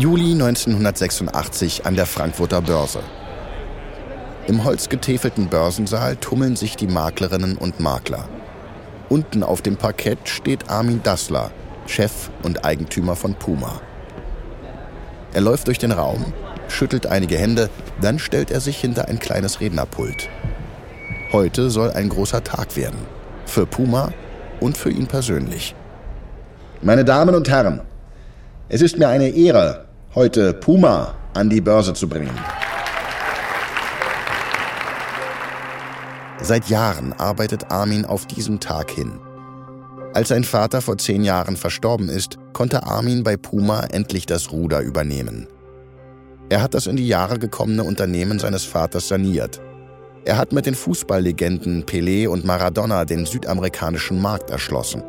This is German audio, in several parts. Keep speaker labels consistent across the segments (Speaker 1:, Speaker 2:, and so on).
Speaker 1: Juli 1986 an der Frankfurter Börse. Im holzgetäfelten Börsensaal tummeln sich die Maklerinnen und Makler. Unten auf dem Parkett steht Armin Dassler, Chef und Eigentümer von Puma. Er läuft durch den Raum, schüttelt einige Hände, dann stellt er sich hinter ein kleines Rednerpult. Heute soll ein großer Tag werden. Für Puma und für ihn persönlich.
Speaker 2: Meine Damen und Herren, es ist mir eine Ehre, heute Puma an die Börse zu bringen.
Speaker 1: Seit Jahren arbeitet Armin auf diesen Tag hin. Als sein Vater vor zehn Jahren verstorben ist, konnte Armin bei Puma endlich das Ruder übernehmen. Er hat das in die Jahre gekommene Unternehmen seines Vaters saniert. Er hat mit den Fußballlegenden Pelé und Maradona den südamerikanischen Markt erschlossen.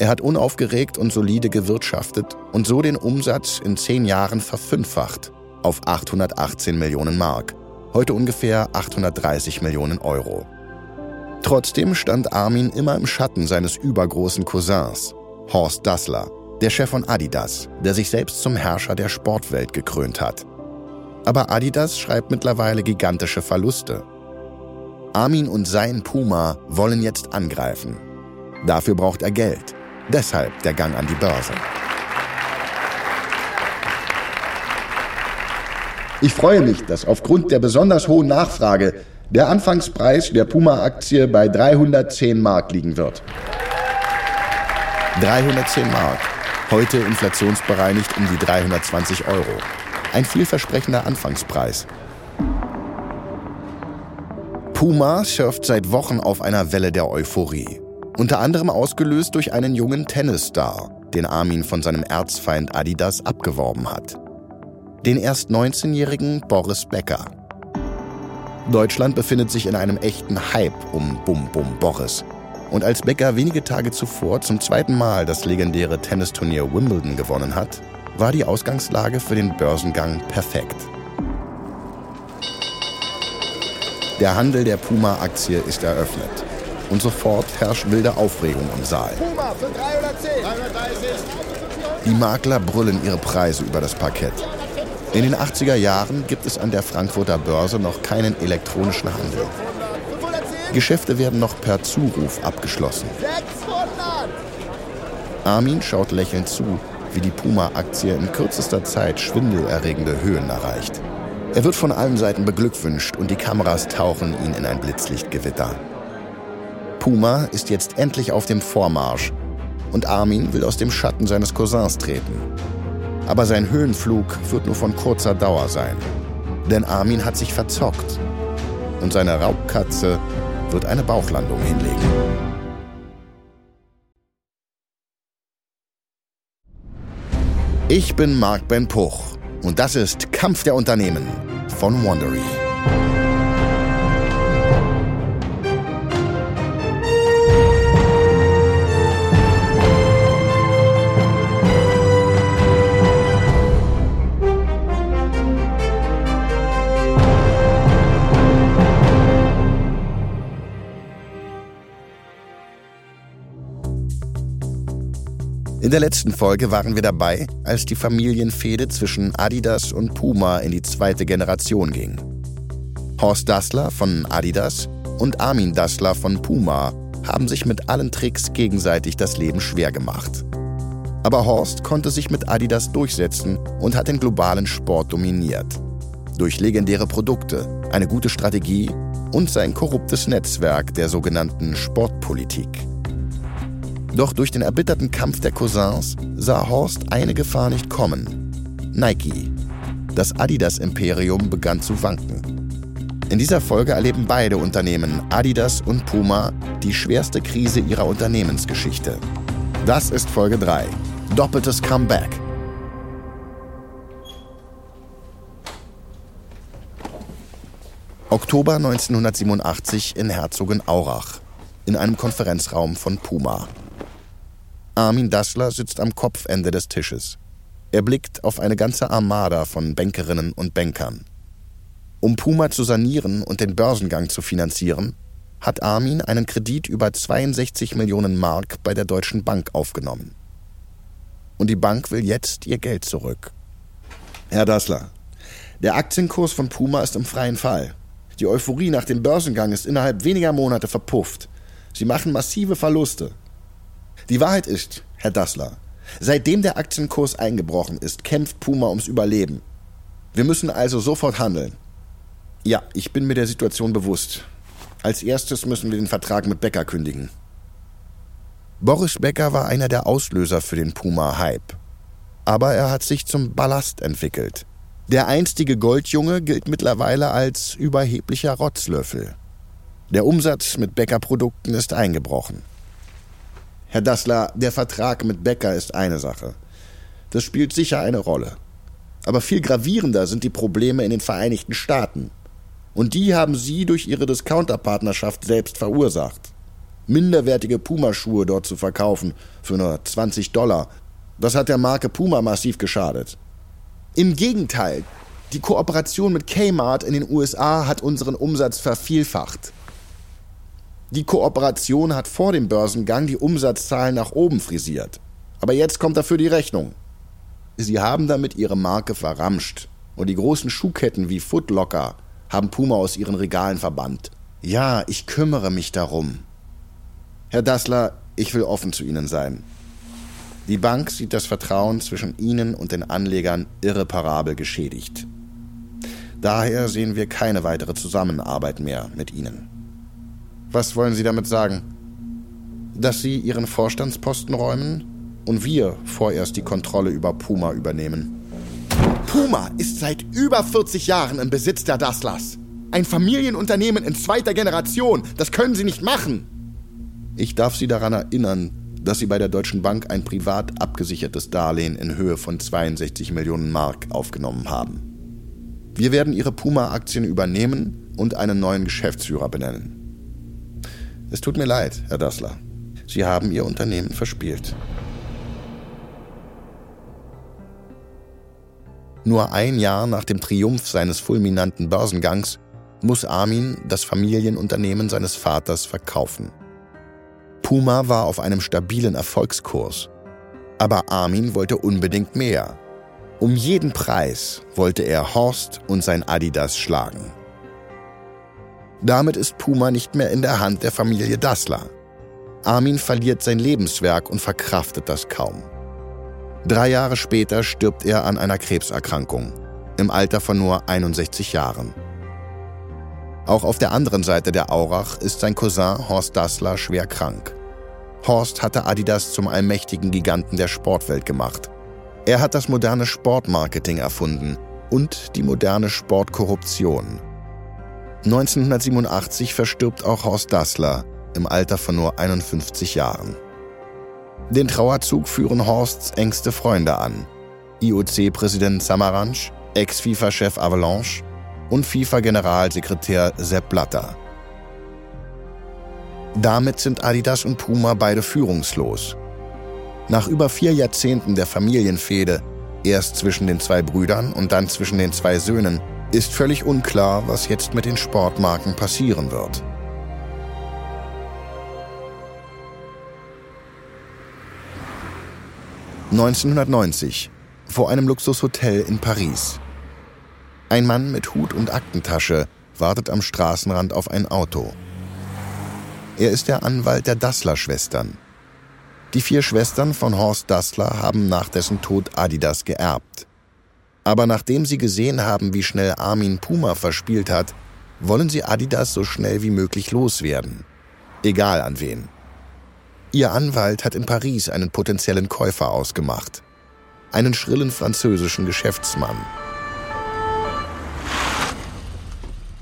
Speaker 1: Er hat unaufgeregt und solide gewirtschaftet und so den Umsatz in zehn Jahren verfünffacht auf 818 Millionen Mark, heute ungefähr 830 Millionen Euro. Trotzdem stand Armin immer im Schatten seines übergroßen Cousins, Horst Dassler, der Chef von Adidas, der sich selbst zum Herrscher der Sportwelt gekrönt hat. Aber Adidas schreibt mittlerweile gigantische Verluste. Armin und sein Puma wollen jetzt angreifen. Dafür braucht er Geld. Deshalb der Gang an die Börse.
Speaker 2: Ich freue mich, dass aufgrund der besonders hohen Nachfrage der Anfangspreis der Puma-Aktie bei 310 Mark liegen wird.
Speaker 1: 310 Mark. Heute inflationsbereinigt um die 320 Euro. Ein vielversprechender Anfangspreis. Puma surft seit Wochen auf einer Welle der Euphorie. Unter anderem ausgelöst durch einen jungen Tennisstar, den Armin von seinem Erzfeind Adidas abgeworben hat. Den erst 19-jährigen Boris Becker. Deutschland befindet sich in einem echten Hype um Bum Bum Boris. Und als Becker wenige Tage zuvor zum zweiten Mal das legendäre Tennisturnier Wimbledon gewonnen hat, war die Ausgangslage für den Börsengang perfekt. Der Handel der Puma-Aktie ist eröffnet. Und sofort herrscht wilde Aufregung im Saal. Puma für 310. 330. Die Makler brüllen ihre Preise über das Parkett. In den 80er Jahren gibt es an der Frankfurter Börse noch keinen elektronischen Handel. Geschäfte werden noch per Zuruf abgeschlossen. Armin schaut lächelnd zu, wie die Puma-Aktie in kürzester Zeit schwindelerregende Höhen erreicht. Er wird von allen Seiten beglückwünscht und die Kameras tauchen ihn in ein Blitzlichtgewitter. Puma ist jetzt endlich auf dem Vormarsch und Armin will aus dem Schatten seines Cousins treten. Aber sein Höhenflug wird nur von kurzer Dauer sein. Denn Armin hat sich verzockt und seine Raubkatze wird eine Bauchlandung hinlegen. Ich bin Marc Ben Puch und das ist Kampf der Unternehmen von Wandery. In der letzten Folge waren wir dabei, als die Familienfehde zwischen Adidas und Puma in die zweite Generation ging. Horst Dassler von Adidas und Armin Dassler von Puma haben sich mit allen Tricks gegenseitig das Leben schwer gemacht. Aber Horst konnte sich mit Adidas durchsetzen und hat den globalen Sport dominiert. Durch legendäre Produkte, eine gute Strategie und sein korruptes Netzwerk der sogenannten Sportpolitik. Doch durch den erbitterten Kampf der Cousins sah Horst eine Gefahr nicht kommen. Nike. Das Adidas-Imperium begann zu wanken. In dieser Folge erleben beide Unternehmen, Adidas und Puma, die schwerste Krise ihrer Unternehmensgeschichte. Das ist Folge 3. Doppeltes Comeback. Oktober 1987 in Herzogenaurach, in einem Konferenzraum von Puma. Armin Dassler sitzt am Kopfende des Tisches. Er blickt auf eine ganze Armada von Bankerinnen und Bankern. Um Puma zu sanieren und den Börsengang zu finanzieren, hat Armin einen Kredit über 62 Millionen Mark bei der Deutschen Bank aufgenommen. Und die Bank will jetzt ihr Geld zurück. Herr Dassler, der Aktienkurs von Puma ist im freien Fall. Die Euphorie nach dem Börsengang ist innerhalb weniger Monate verpufft. Sie machen massive Verluste. Die Wahrheit ist, Herr Dassler, seitdem der Aktienkurs eingebrochen ist, kämpft Puma ums Überleben. Wir müssen also sofort handeln. Ja, ich bin mir der Situation bewusst. Als erstes müssen wir den Vertrag mit Becker kündigen. Boris Becker war einer der Auslöser für den Puma-Hype. Aber er hat sich zum Ballast entwickelt. Der einstige Goldjunge gilt mittlerweile als überheblicher Rotzlöffel. Der Umsatz mit Bäckerprodukten ist eingebrochen. Herr Dassler, der Vertrag mit Becker ist eine Sache. Das spielt sicher eine Rolle. Aber viel gravierender sind die Probleme in den Vereinigten Staaten. Und die haben Sie durch Ihre Discounterpartnerschaft selbst verursacht. Minderwertige Pumaschuhe dort zu verkaufen für nur 20 Dollar, das hat der Marke Puma massiv geschadet. Im Gegenteil, die Kooperation mit Kmart in den USA hat unseren Umsatz vervielfacht. Die Kooperation hat vor dem Börsengang die Umsatzzahlen nach oben frisiert. Aber jetzt kommt dafür die Rechnung. Sie haben damit ihre Marke verramscht. Und die großen Schuhketten wie Footlocker haben Puma aus ihren Regalen verbannt. Ja, ich kümmere mich darum. Herr Dassler, ich will offen zu Ihnen sein. Die Bank sieht das Vertrauen zwischen Ihnen und den Anlegern irreparabel geschädigt. Daher sehen wir keine weitere Zusammenarbeit mehr mit Ihnen. Was wollen Sie damit sagen? Dass Sie Ihren Vorstandsposten räumen und wir vorerst die Kontrolle über Puma übernehmen. Puma ist seit über 40 Jahren im Besitz der Dasslers. Ein Familienunternehmen in zweiter Generation. Das können Sie nicht machen. Ich darf Sie daran erinnern, dass Sie bei der Deutschen Bank ein privat abgesichertes Darlehen in Höhe von 62 Millionen Mark aufgenommen haben. Wir werden Ihre Puma-Aktien übernehmen und einen neuen Geschäftsführer benennen. Es tut mir leid, Herr Dassler. Sie haben Ihr Unternehmen verspielt. Nur ein Jahr nach dem Triumph seines fulminanten Börsengangs muss Armin das Familienunternehmen seines Vaters verkaufen. Puma war auf einem stabilen Erfolgskurs. Aber Armin wollte unbedingt mehr. Um jeden Preis wollte er Horst und sein Adidas schlagen. Damit ist Puma nicht mehr in der Hand der Familie Dassler. Armin verliert sein Lebenswerk und verkraftet das kaum. Drei Jahre später stirbt er an einer Krebserkrankung, im Alter von nur 61 Jahren. Auch auf der anderen Seite der Aurach ist sein Cousin Horst Dassler schwer krank. Horst hatte Adidas zum allmächtigen Giganten der Sportwelt gemacht. Er hat das moderne Sportmarketing erfunden und die moderne Sportkorruption. 1987 verstirbt auch Horst Dassler im Alter von nur 51 Jahren. Den Trauerzug führen Horsts engste Freunde an. IOC-Präsident Samaranch, Ex-FIFA-Chef Avalanche und FIFA-Generalsekretär Sepp Blatter. Damit sind Adidas und Puma beide führungslos. Nach über vier Jahrzehnten der Familienfehde, erst zwischen den zwei Brüdern und dann zwischen den zwei Söhnen, ist völlig unklar, was jetzt mit den Sportmarken passieren wird. (1990) vor einem Luxushotel in Paris. Ein Mann mit Hut und Aktentasche wartet am Straßenrand auf ein Auto. Er ist der Anwalt der Dassler-Schwestern. Die vier Schwestern von Horst Dassler haben nach dessen Tod Adidas geerbt. Aber nachdem sie gesehen haben, wie schnell Armin Puma verspielt hat, wollen sie Adidas so schnell wie möglich loswerden. Egal an wen. Ihr Anwalt hat in Paris einen potenziellen Käufer ausgemacht. Einen schrillen französischen Geschäftsmann.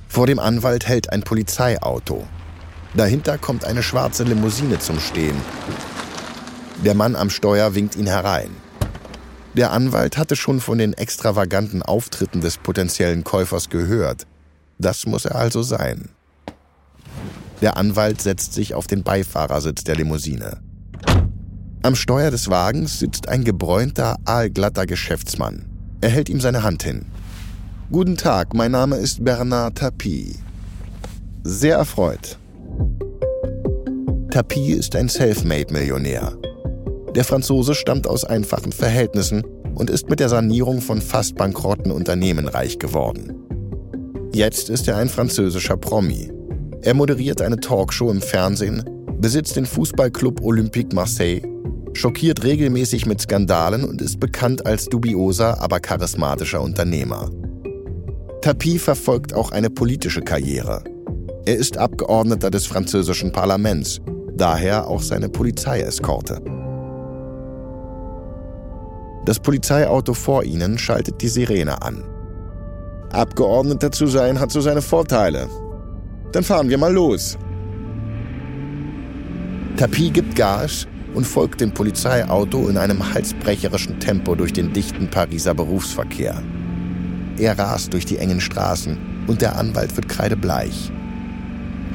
Speaker 1: Vor dem Anwalt hält ein Polizeiauto. Dahinter kommt eine schwarze Limousine zum Stehen. Der Mann am Steuer winkt ihn herein. Der Anwalt hatte schon von den extravaganten Auftritten des potenziellen Käufers gehört. Das muss er also sein. Der Anwalt setzt sich auf den Beifahrersitz der Limousine. Am Steuer des Wagens sitzt ein gebräunter, aalglatter Geschäftsmann. Er hält ihm seine Hand hin. Guten Tag, mein Name ist Bernard Tapie. Sehr erfreut. Tapie ist ein Selfmade-Millionär. Der Franzose stammt aus einfachen Verhältnissen und ist mit der Sanierung von fast bankrotten Unternehmen reich geworden. Jetzt ist er ein französischer Promi. Er moderiert eine Talkshow im Fernsehen, besitzt den Fußballclub Olympique Marseille, schockiert regelmäßig mit Skandalen und ist bekannt als dubioser, aber charismatischer Unternehmer. Tapie verfolgt auch eine politische Karriere. Er ist Abgeordneter des französischen Parlaments, daher auch seine Polizeieskorte. Das Polizeiauto vor ihnen schaltet die Sirene an. Abgeordneter zu sein hat so seine Vorteile. Dann fahren wir mal los. Tapie gibt Gas und folgt dem Polizeiauto in einem halsbrecherischen Tempo durch den dichten Pariser Berufsverkehr. Er rast durch die engen Straßen und der Anwalt wird kreidebleich.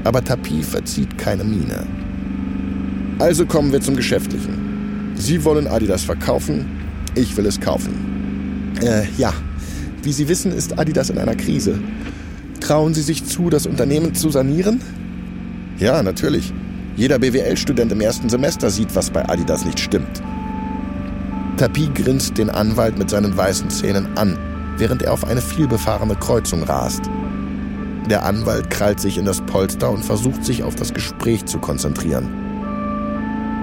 Speaker 1: Aber Tapie verzieht keine Miene. Also kommen wir zum Geschäftlichen. Sie wollen Adidas verkaufen, ich will es kaufen. Äh, ja. Wie Sie wissen, ist Adidas in einer Krise. Trauen Sie sich zu, das Unternehmen zu sanieren? Ja, natürlich. Jeder BWL-Student im ersten Semester sieht, was bei Adidas nicht stimmt. Tapie grinst den Anwalt mit seinen weißen Zähnen an, während er auf eine vielbefahrene Kreuzung rast. Der Anwalt krallt sich in das Polster und versucht sich auf das Gespräch zu konzentrieren.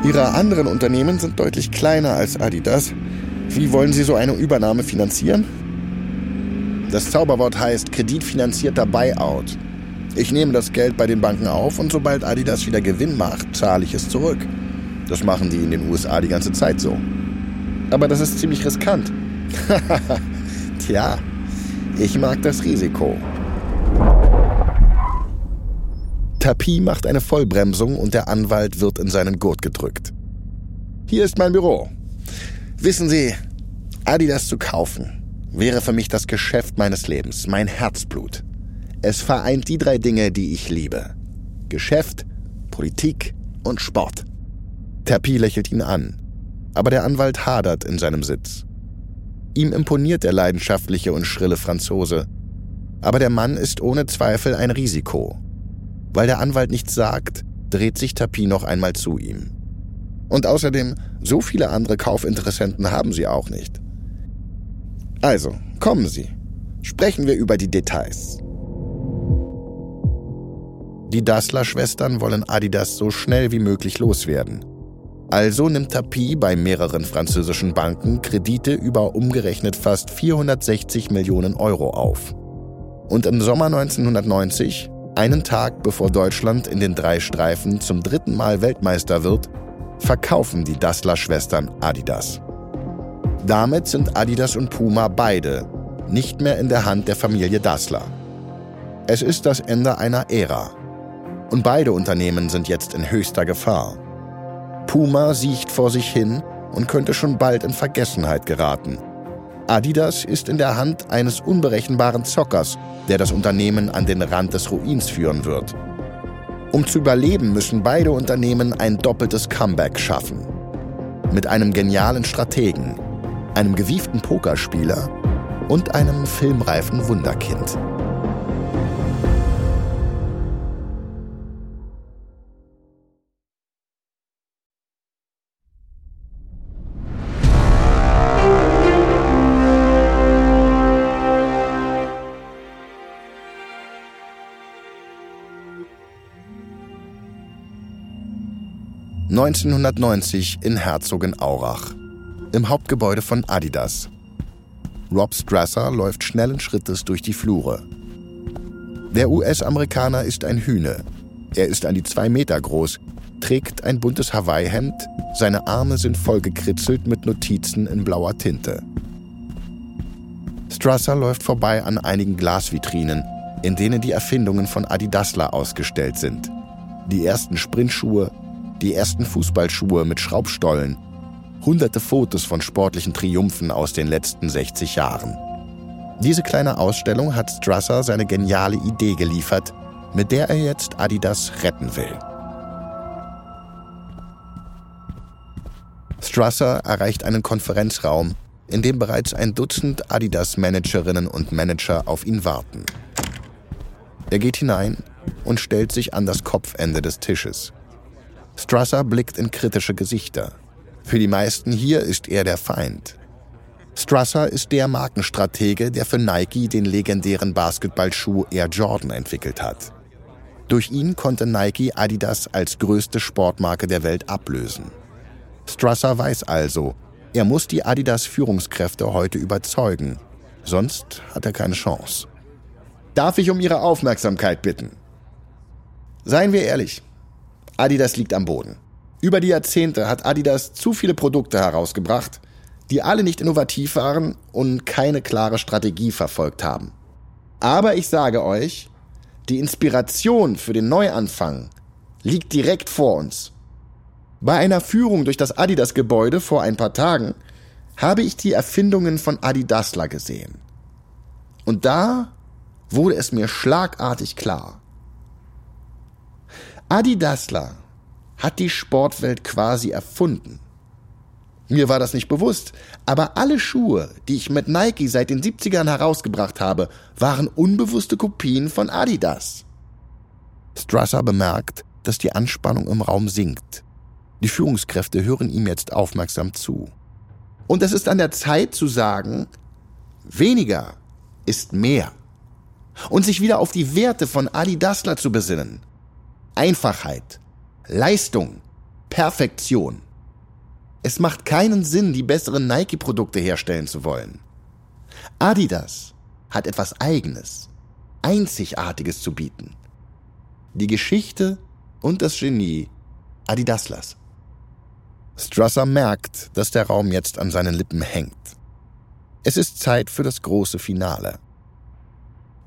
Speaker 1: Ihre anderen Unternehmen sind deutlich kleiner als Adidas. Wie wollen Sie so eine Übernahme finanzieren? Das Zauberwort heißt kreditfinanzierter Buyout. Ich nehme das Geld bei den Banken auf und sobald Adidas wieder Gewinn macht, zahle ich es zurück. Das machen die in den USA die ganze Zeit so. Aber das ist ziemlich riskant. Tja, ich mag das Risiko. Tapie macht eine Vollbremsung und der Anwalt wird in seinen Gurt gedrückt. Hier ist mein Büro. Wissen Sie, Adidas zu kaufen wäre für mich das Geschäft meines Lebens, mein Herzblut. Es vereint die drei Dinge, die ich liebe. Geschäft, Politik und Sport. Tapie lächelt ihn an, aber der Anwalt hadert in seinem Sitz. Ihm imponiert der leidenschaftliche und schrille Franzose, aber der Mann ist ohne Zweifel ein Risiko. Weil der Anwalt nichts sagt, dreht sich Tapie noch einmal zu ihm. Und außerdem, so viele andere Kaufinteressenten haben sie auch nicht. Also, kommen Sie. Sprechen wir über die Details. Die Dassler-Schwestern wollen Adidas so schnell wie möglich loswerden. Also nimmt Tapie bei mehreren französischen Banken Kredite über umgerechnet fast 460 Millionen Euro auf. Und im Sommer 1990, einen Tag bevor Deutschland in den drei Streifen zum dritten Mal Weltmeister wird, verkaufen die Dassler-Schwestern Adidas. Damit sind Adidas und Puma beide nicht mehr in der Hand der Familie Dassler. Es ist das Ende einer Ära. Und beide Unternehmen sind jetzt in höchster Gefahr. Puma siecht vor sich hin und könnte schon bald in Vergessenheit geraten. Adidas ist in der Hand eines unberechenbaren Zockers, der das Unternehmen an den Rand des Ruins führen wird. Um zu überleben, müssen beide Unternehmen ein doppeltes Comeback schaffen. Mit einem genialen Strategen, einem gewieften Pokerspieler und einem filmreifen Wunderkind. 1990 in Herzogenaurach, im Hauptgebäude von Adidas. Rob Strasser läuft schnellen Schrittes durch die Flure. Der US-Amerikaner ist ein Hühne. Er ist an die zwei Meter groß, trägt ein buntes Hawaii-Hemd, seine Arme sind vollgekritzelt mit Notizen in blauer Tinte. Strasser läuft vorbei an einigen Glasvitrinen, in denen die Erfindungen von Adidasler ausgestellt sind. Die ersten Sprintschuhe, die ersten Fußballschuhe mit Schraubstollen, hunderte Fotos von sportlichen Triumphen aus den letzten 60 Jahren. Diese kleine Ausstellung hat Strasser seine geniale Idee geliefert, mit der er jetzt Adidas retten will. Strasser erreicht einen Konferenzraum, in dem bereits ein Dutzend Adidas-Managerinnen und Manager auf ihn warten. Er geht hinein und stellt sich an das Kopfende des Tisches. Strasser blickt in kritische Gesichter. Für die meisten hier ist er der Feind. Strasser ist der Markenstratege, der für Nike den legendären Basketballschuh Air Jordan entwickelt hat. Durch ihn konnte Nike Adidas als größte Sportmarke der Welt ablösen. Strasser weiß also, er muss die Adidas-Führungskräfte heute überzeugen, sonst hat er keine Chance.
Speaker 2: Darf ich um Ihre Aufmerksamkeit bitten? Seien wir ehrlich, Adidas liegt am Boden. Über die Jahrzehnte hat Adidas zu viele Produkte herausgebracht, die alle nicht innovativ waren und keine klare Strategie verfolgt haben. Aber ich sage euch, die Inspiration für den Neuanfang liegt direkt vor uns. Bei einer Führung durch das Adidas-Gebäude vor ein paar Tagen habe ich die Erfindungen von Adidasler gesehen. Und da wurde es mir schlagartig klar. Adidasler hat die Sportwelt quasi erfunden. Mir war das nicht bewusst, aber alle Schuhe, die ich mit Nike seit den 70ern herausgebracht habe, waren unbewusste Kopien von Adidas.
Speaker 1: Strasser bemerkt, dass die Anspannung im Raum sinkt. Die Führungskräfte hören ihm jetzt aufmerksam zu.
Speaker 2: Und es ist an der Zeit zu sagen, weniger ist mehr. Und sich wieder auf die Werte von Adidasler zu besinnen. Einfachheit, Leistung, Perfektion. Es macht keinen Sinn, die besseren Nike-Produkte herstellen zu wollen. Adidas hat etwas Eigenes, Einzigartiges zu bieten. Die Geschichte und das Genie Adidaslers.
Speaker 1: Strasser merkt, dass der Raum jetzt an seinen Lippen hängt. Es ist Zeit für das große Finale.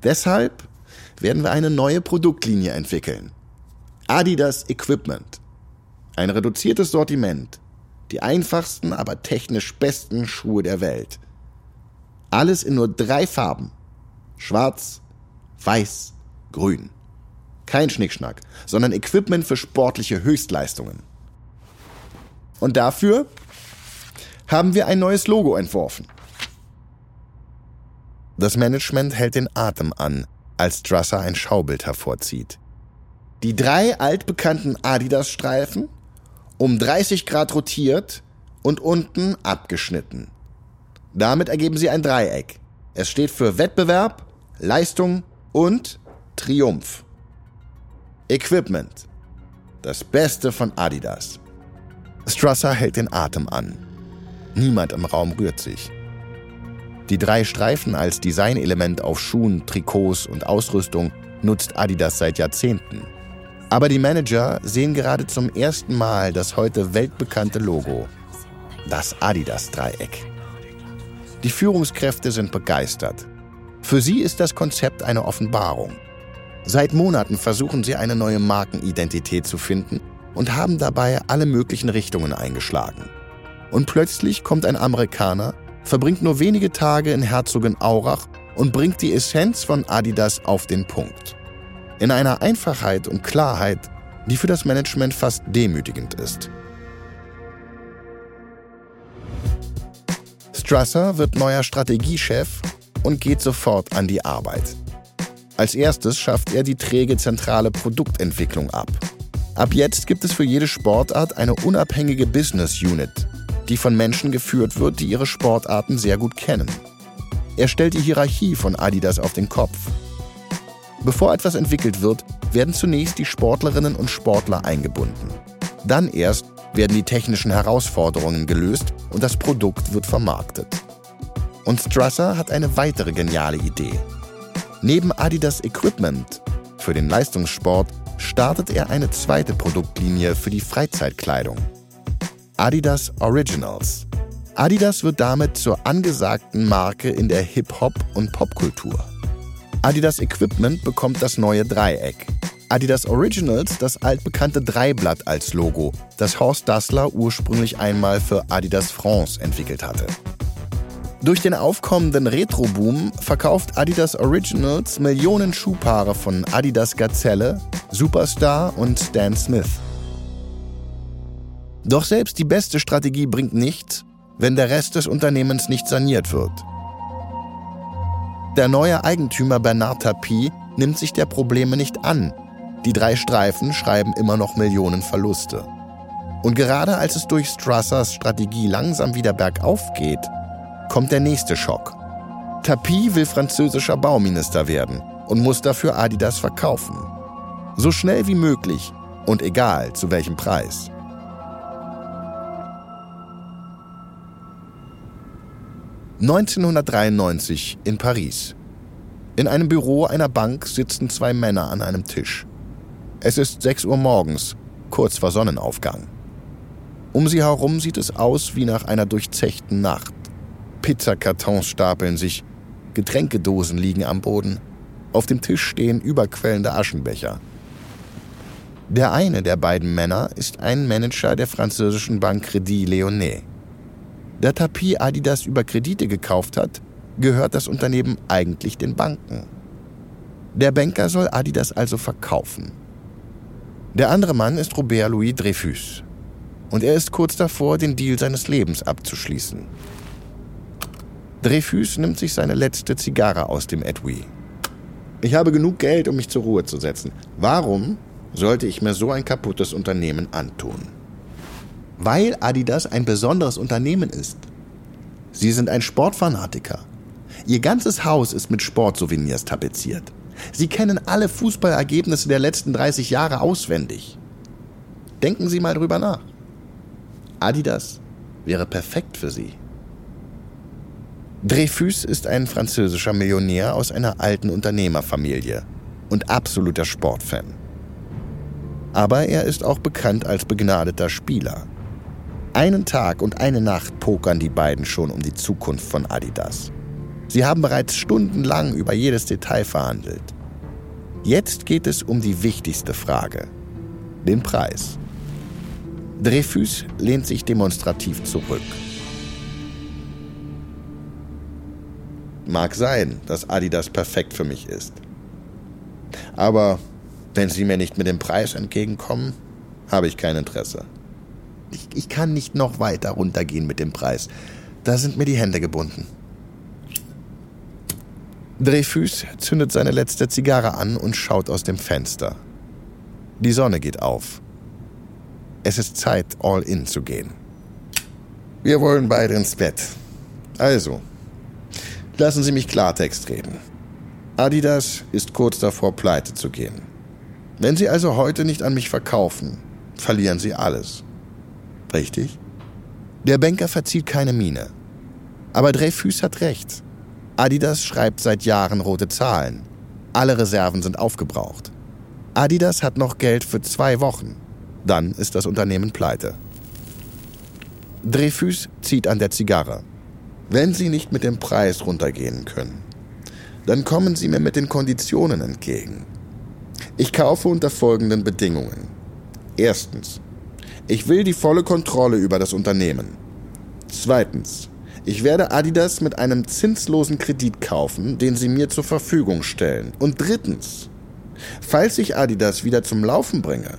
Speaker 2: Deshalb werden wir eine neue Produktlinie entwickeln. Adidas Equipment. Ein reduziertes Sortiment, die einfachsten, aber technisch besten Schuhe der Welt. Alles in nur drei Farben. Schwarz, Weiß, Grün. Kein Schnickschnack, sondern Equipment für sportliche Höchstleistungen. Und dafür haben wir ein neues Logo entworfen.
Speaker 1: Das Management hält den Atem an, als Strasser ein Schaubild hervorzieht.
Speaker 2: Die drei altbekannten Adidas-Streifen um 30 Grad rotiert und unten abgeschnitten. Damit ergeben sie ein Dreieck. Es steht für Wettbewerb, Leistung und Triumph. Equipment. Das Beste von Adidas.
Speaker 1: Strasser hält den Atem an. Niemand im Raum rührt sich. Die drei Streifen als Designelement auf Schuhen, Trikots und Ausrüstung nutzt Adidas seit Jahrzehnten. Aber die Manager sehen gerade zum ersten Mal das heute weltbekannte Logo, das Adidas-Dreieck. Die Führungskräfte sind begeistert. Für sie ist das Konzept eine Offenbarung. Seit Monaten versuchen sie eine neue Markenidentität zu finden und haben dabei alle möglichen Richtungen eingeschlagen. Und plötzlich kommt ein Amerikaner, verbringt nur wenige Tage in Herzogenaurach und bringt die Essenz von Adidas auf den Punkt in einer Einfachheit und Klarheit, die für das Management fast demütigend ist. Strasser wird neuer Strategiechef und geht sofort an die Arbeit. Als erstes schafft er die träge zentrale Produktentwicklung ab. Ab jetzt gibt es für jede Sportart eine unabhängige Business Unit, die von Menschen geführt wird, die ihre Sportarten sehr gut kennen. Er stellt die Hierarchie von Adidas auf den Kopf Bevor etwas entwickelt wird, werden zunächst die Sportlerinnen und Sportler eingebunden. Dann erst werden die technischen Herausforderungen gelöst und das Produkt wird vermarktet. Und Strasser hat eine weitere geniale Idee. Neben Adidas Equipment für den Leistungssport startet er eine zweite Produktlinie für die Freizeitkleidung. Adidas Originals. Adidas wird damit zur angesagten Marke in der Hip-Hop- und Popkultur. Adidas Equipment bekommt das neue Dreieck. Adidas Originals das altbekannte Dreiblatt als Logo, das Horst Dassler ursprünglich einmal für Adidas France entwickelt hatte. Durch den aufkommenden Retro-Boom verkauft Adidas Originals Millionen Schuhpaare von Adidas Gazelle, Superstar und Stan Smith. Doch selbst die beste Strategie bringt nichts, wenn der Rest des Unternehmens nicht saniert wird. Der neue Eigentümer Bernard Tapie nimmt sich der Probleme nicht an. Die drei Streifen schreiben immer noch Millionen Und gerade als es durch Strassers Strategie langsam wieder bergauf geht, kommt der nächste Schock. Tapie will französischer Bauminister werden und muss dafür Adidas verkaufen. So schnell wie möglich und egal zu welchem Preis. ...1993 in Paris. In einem Büro einer Bank sitzen zwei Männer an einem Tisch. Es ist 6 Uhr morgens, kurz vor Sonnenaufgang. Um sie herum sieht es aus wie nach einer durchzechten Nacht. Pizzakartons stapeln sich, Getränkedosen liegen am Boden. Auf dem Tisch stehen überquellende Aschenbecher. Der eine der beiden Männer ist ein Manager der französischen Bank Crédit Lyonnais. Der Tapis Adidas über Kredite gekauft hat, gehört das Unternehmen eigentlich den Banken. Der Banker soll Adidas also verkaufen. Der andere Mann ist Robert Louis Dreyfus. Und er ist kurz davor, den Deal seines Lebens abzuschließen. Dreyfus nimmt sich seine letzte Zigarre aus dem Etui. Ich habe genug Geld, um mich zur Ruhe zu setzen. Warum sollte ich mir so ein kaputtes Unternehmen antun? Weil Adidas ein besonderes Unternehmen ist. Sie sind ein Sportfanatiker. Ihr ganzes Haus ist mit Sportsouvenirs tapeziert. Sie kennen alle Fußballergebnisse der letzten 30 Jahre auswendig. Denken Sie mal drüber nach. Adidas wäre perfekt für Sie. Dreyfus ist ein französischer Millionär aus einer alten Unternehmerfamilie und absoluter Sportfan. Aber er ist auch bekannt als begnadeter Spieler. Einen Tag und eine Nacht pokern die beiden schon um die Zukunft von Adidas. Sie haben bereits stundenlang über jedes Detail verhandelt. Jetzt geht es um die wichtigste Frage, den Preis. Dreyfus lehnt sich demonstrativ zurück. Mag sein, dass Adidas perfekt für mich ist. Aber wenn Sie mir nicht mit dem Preis entgegenkommen, habe ich kein Interesse. Ich, ich kann nicht noch weiter runtergehen mit dem Preis. Da sind mir die Hände gebunden. Dreyfus zündet seine letzte Zigarre an und schaut aus dem Fenster. Die Sonne geht auf. Es ist Zeit, all in zu gehen. Wir wollen beide ins Bett. Also, Lassen Sie mich Klartext reden. Adidas ist kurz davor, pleite zu gehen. Wenn Sie also heute nicht an mich verkaufen, verlieren Sie alles. Richtig? Der Banker verzieht keine Miene. Aber Dreyfus hat recht. Adidas schreibt seit Jahren rote Zahlen. Alle Reserven sind aufgebraucht. Adidas hat noch Geld für zwei Wochen. Dann ist das Unternehmen pleite. Dreyfus zieht an der Zigarre. Wenn Sie nicht mit dem Preis runtergehen können, dann kommen Sie mir mit den Konditionen entgegen. Ich kaufe unter folgenden Bedingungen. Erstens, ich will die volle Kontrolle über das Unternehmen. Zweitens, ich werde Adidas mit einem zinslosen Kredit kaufen, den Sie mir zur Verfügung stellen. Und drittens, falls ich Adidas wieder zum Laufen bringe,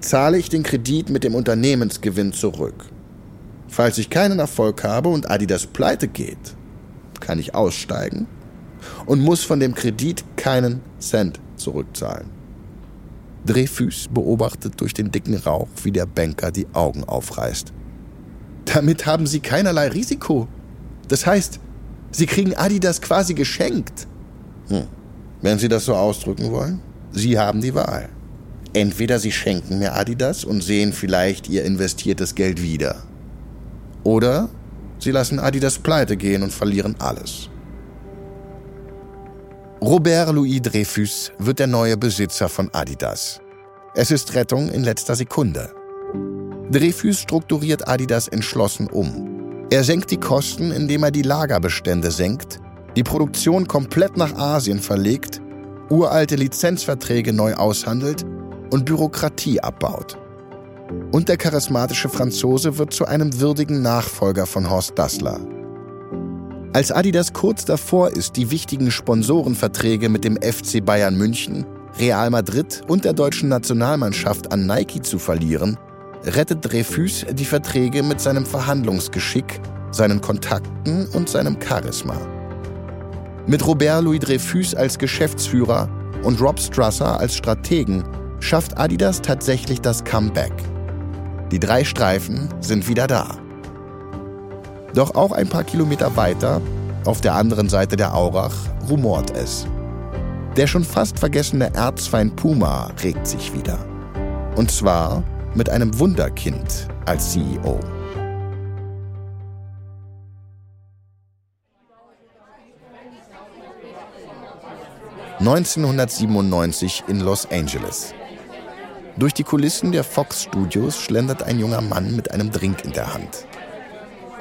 Speaker 1: zahle ich den Kredit mit dem Unternehmensgewinn zurück. Falls ich keinen Erfolg habe und Adidas pleite geht, kann ich aussteigen und muss von dem Kredit keinen Cent zurückzahlen. Dreyfus beobachtet durch den dicken Rauch, wie der Banker die Augen aufreißt. Damit haben Sie keinerlei Risiko. Das heißt, Sie kriegen Adidas quasi geschenkt. Hm. Wenn Sie das so ausdrücken wollen, Sie haben die Wahl. Entweder Sie schenken mir Adidas und sehen vielleicht Ihr investiertes Geld wieder. Oder sie lassen Adidas pleite gehen und verlieren alles. Robert Louis Dreyfus wird der neue Besitzer von Adidas. Es ist Rettung in letzter Sekunde. Dreyfus strukturiert Adidas entschlossen um. Er senkt die Kosten, indem er die Lagerbestände senkt, die Produktion komplett nach Asien verlegt, uralte Lizenzverträge neu aushandelt und Bürokratie abbaut. Und der charismatische Franzose wird zu einem würdigen Nachfolger von Horst Dassler. Als Adidas kurz davor ist, die wichtigen Sponsorenverträge mit dem FC Bayern München, Real Madrid und der deutschen Nationalmannschaft an Nike zu verlieren, rettet Dreyfus die Verträge mit seinem Verhandlungsgeschick, seinen Kontakten und seinem Charisma. Mit Robert Louis Dreyfus als Geschäftsführer und Rob Strasser als Strategen schafft Adidas tatsächlich das Comeback. Die drei Streifen sind wieder da. Doch auch ein paar Kilometer weiter, auf der anderen Seite der Aurach, rumort es. Der schon fast vergessene Erzfeind Puma regt sich wieder. Und zwar mit einem Wunderkind als CEO. ...1997 in Los Angeles. Durch die Kulissen der Fox Studios schlendert ein junger Mann mit einem Drink in der Hand.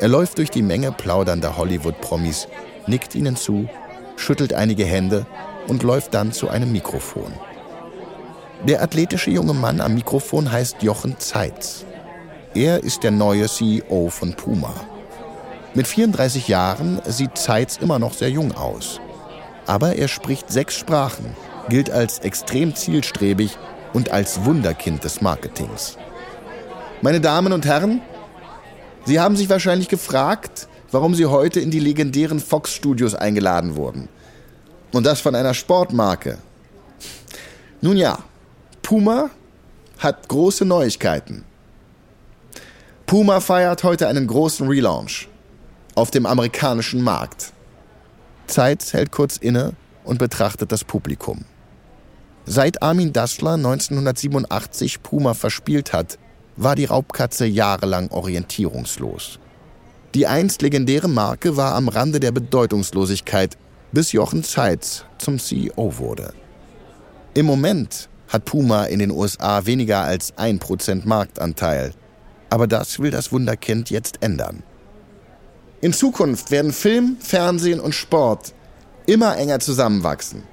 Speaker 1: Er läuft durch die Menge plaudernder Hollywood-Promis, nickt ihnen zu, schüttelt einige Hände und läuft dann zu einem Mikrofon. Der athletische junge Mann am Mikrofon heißt Jochen Zeitz. Er ist der neue CEO von Puma. Mit 34 Jahren sieht Zeitz immer noch sehr jung aus. Aber er spricht sechs Sprachen, gilt als extrem zielstrebig und als Wunderkind des Marketings. Meine Damen und Herren, Sie haben sich wahrscheinlich gefragt, warum Sie heute in die legendären Fox Studios eingeladen wurden. Und das von einer Sportmarke. Nun ja, Puma hat große Neuigkeiten. Puma feiert heute einen großen Relaunch auf dem amerikanischen Markt. Zeit hält kurz inne und betrachtet das Publikum. Seit Armin Dassler 1987 Puma verspielt hat, war die Raubkatze jahrelang orientierungslos. Die einst legendäre Marke war am Rande der Bedeutungslosigkeit bis Jochen Zeitz zum CEO wurde. Im Moment hat Puma in den USA weniger als 1% Marktanteil. Aber das will das Wunderkind jetzt ändern. In Zukunft werden Film, Fernsehen und Sport immer enger zusammenwachsen.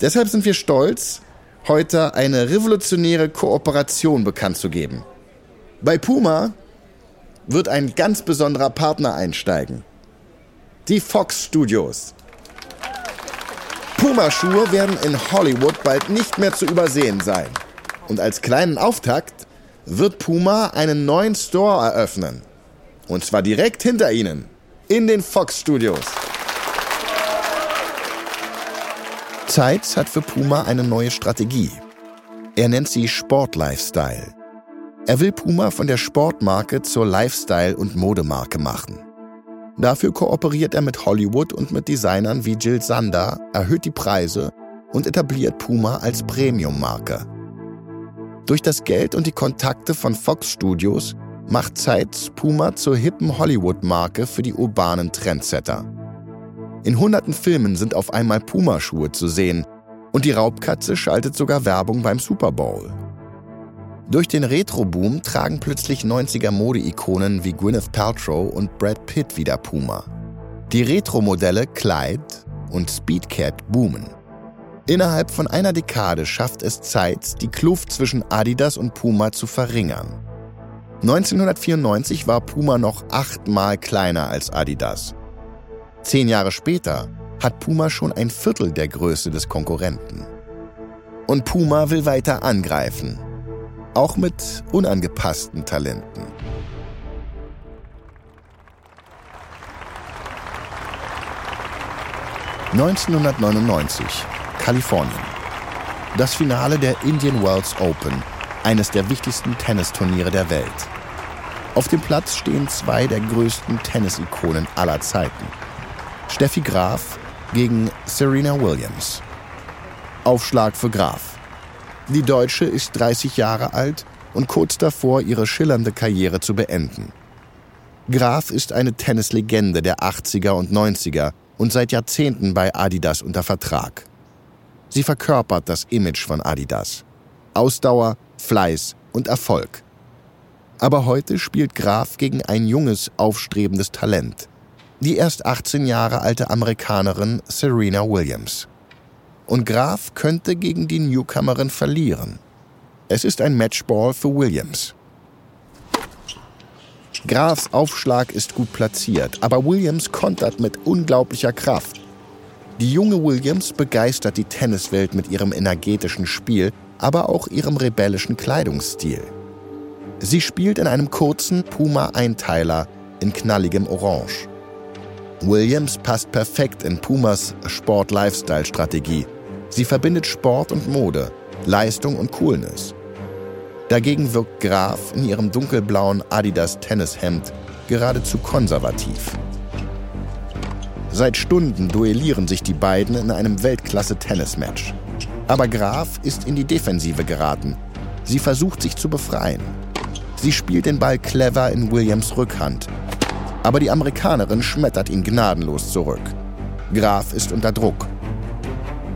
Speaker 1: Deshalb sind wir stolz, heute eine revolutionäre Kooperation bekannt zu geben. Bei Puma wird ein ganz besonderer Partner einsteigen. Die Fox Studios. Puma-Schuhe werden in Hollywood bald nicht mehr zu übersehen sein. Und als kleinen Auftakt wird Puma einen neuen Store eröffnen. Und zwar direkt hinter ihnen, in den Fox Studios. Zeitz hat für Puma eine neue Strategie. Er nennt sie Sport Lifestyle. Er will Puma von der Sportmarke zur Lifestyle- und Modemarke machen. Dafür kooperiert er mit Hollywood und mit Designern wie Jill Sander, erhöht die Preise und etabliert Puma als Premium-Marke. Durch das Geld und die Kontakte von Fox Studios macht Zeitz Puma zur hippen Hollywood-Marke für die urbanen Trendsetter. In hunderten Filmen sind auf einmal Puma-Schuhe zu sehen und die Raubkatze schaltet sogar Werbung beim Super Bowl. Durch den Retro-Boom tragen plötzlich 90er Mode-Ikonen wie Gwyneth Paltrow und Brad Pitt wieder Puma. Die Retro-Modelle Clyde und Speedcat boomen. Innerhalb von einer Dekade schafft es Zeit, die Kluft zwischen Adidas und Puma zu verringern. 1994 war Puma noch achtmal kleiner als Adidas. Zehn Jahre später hat Puma schon ein Viertel der Größe des Konkurrenten. Und Puma will weiter angreifen auch mit unangepassten Talenten. (1999) Kalifornien. Das Finale der Indian Wells Open, eines der wichtigsten Tennisturniere der Welt. Auf dem Platz stehen zwei der größten Tennisikonen aller Zeiten. Steffi Graf gegen Serena Williams. Aufschlag für Graf. Die Deutsche ist 30 Jahre alt und kurz davor, ihre schillernde Karriere zu beenden. Graf ist eine Tennislegende der 80er und 90er und seit Jahrzehnten bei Adidas unter Vertrag. Sie verkörpert das Image von Adidas. Ausdauer, Fleiß und Erfolg. Aber heute spielt Graf gegen ein junges, aufstrebendes Talent. Die erst 18 Jahre alte Amerikanerin Serena Williams und Graf könnte gegen die Newcomerin verlieren. Es ist ein Matchball für Williams. Grafs Aufschlag ist gut platziert, aber Williams kontert mit unglaublicher Kraft. Die junge Williams begeistert die Tenniswelt mit ihrem energetischen Spiel, aber auch ihrem rebellischen Kleidungsstil. Sie spielt in einem kurzen Puma-Einteiler in knalligem Orange. Williams passt perfekt in Pumas Sport-Lifestyle-Strategie Sie verbindet Sport und Mode, Leistung und Coolness. Dagegen wirkt Graf in ihrem dunkelblauen Adidas Tennishemd geradezu konservativ. Seit Stunden duellieren sich die beiden in einem Weltklasse-Tennismatch. Aber Graf ist in die Defensive geraten. Sie versucht sich zu befreien. Sie spielt den Ball clever in Williams Rückhand. Aber die Amerikanerin schmettert ihn gnadenlos zurück. Graf ist unter Druck.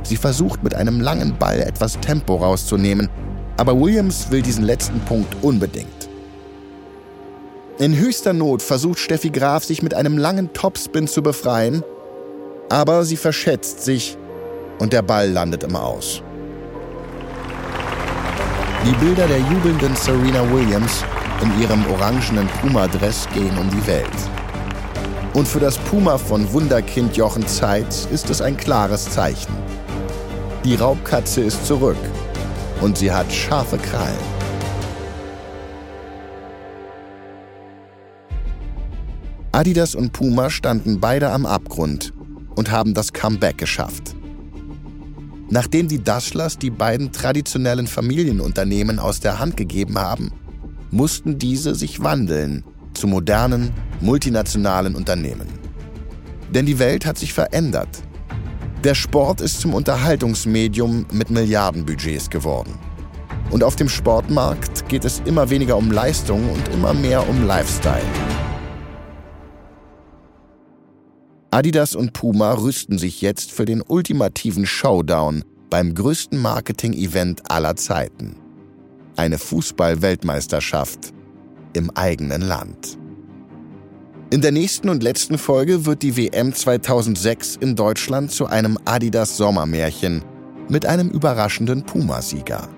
Speaker 1: Sie versucht mit einem langen Ball etwas Tempo rauszunehmen, aber Williams will diesen letzten Punkt unbedingt. In höchster Not versucht Steffi Graf, sich mit einem langen Topspin zu befreien, aber sie verschätzt sich und der Ball landet im Aus. Die Bilder der jubelnden Serena Williams in ihrem orangenen Puma-Dress gehen um die Welt. Und für das Puma von Wunderkind Jochen Zeitz ist es ein klares Zeichen. Die Raubkatze ist zurück und sie hat scharfe Krallen. Adidas und Puma standen beide am Abgrund und haben das Comeback geschafft. Nachdem die Daschlers die beiden traditionellen Familienunternehmen aus der Hand gegeben haben, mussten diese sich wandeln zu modernen, multinationalen Unternehmen. Denn die Welt hat sich verändert. Der Sport ist zum Unterhaltungsmedium mit Milliardenbudgets geworden. Und auf dem Sportmarkt geht es immer weniger um Leistung und immer mehr um Lifestyle. Adidas und Puma rüsten sich jetzt für den ultimativen Showdown beim größten Marketing-Event aller Zeiten. Eine Fußball-Weltmeisterschaft im eigenen Land. In der nächsten und letzten Folge wird die WM 2006 in Deutschland zu einem Adidas Sommermärchen mit einem überraschenden Puma-Sieger.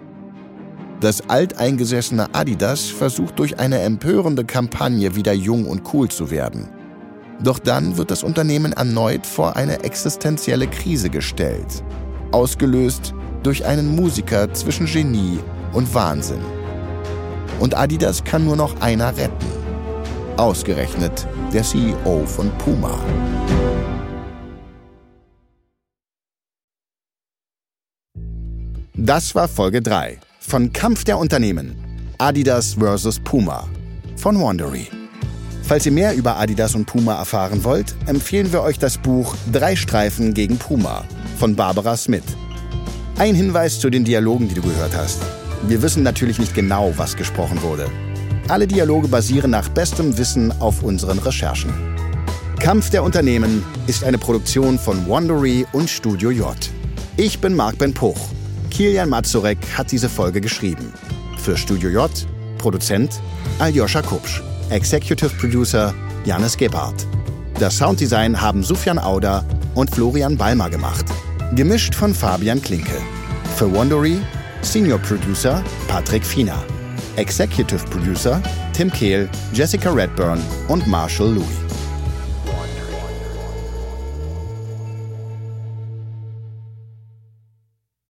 Speaker 1: Das alteingesessene Adidas versucht durch eine empörende Kampagne wieder jung und cool zu werden. Doch dann wird das Unternehmen erneut vor eine existenzielle Krise gestellt, ausgelöst durch einen Musiker zwischen Genie und Wahnsinn. Und Adidas kann nur noch einer retten. Ausgerechnet der CEO von Puma. Das war Folge 3 von Kampf der Unternehmen. Adidas vs. Puma von Wandery. Falls ihr mehr über Adidas und Puma erfahren wollt, empfehlen wir euch das Buch Drei Streifen gegen Puma von Barbara Smith. Ein Hinweis zu den Dialogen, die du gehört hast. Wir wissen natürlich nicht genau, was gesprochen wurde. Alle Dialoge basieren nach bestem Wissen auf unseren Recherchen. Kampf der Unternehmen ist eine Produktion von Wandery und Studio J. Ich bin Marc Ben Puch. Kilian Mazurek hat diese Folge geschrieben. Für Studio J, Produzent Aljoscha Kupsch. Executive Producer Janis Gebhardt. Das Sounddesign haben Sufjan Auder und Florian Balmer gemacht. Gemischt von Fabian Klinke. Für Wondery Senior Producer Patrick Fiener. Executive Producer Tim Kehl, Jessica Redburn und Marshall Louis.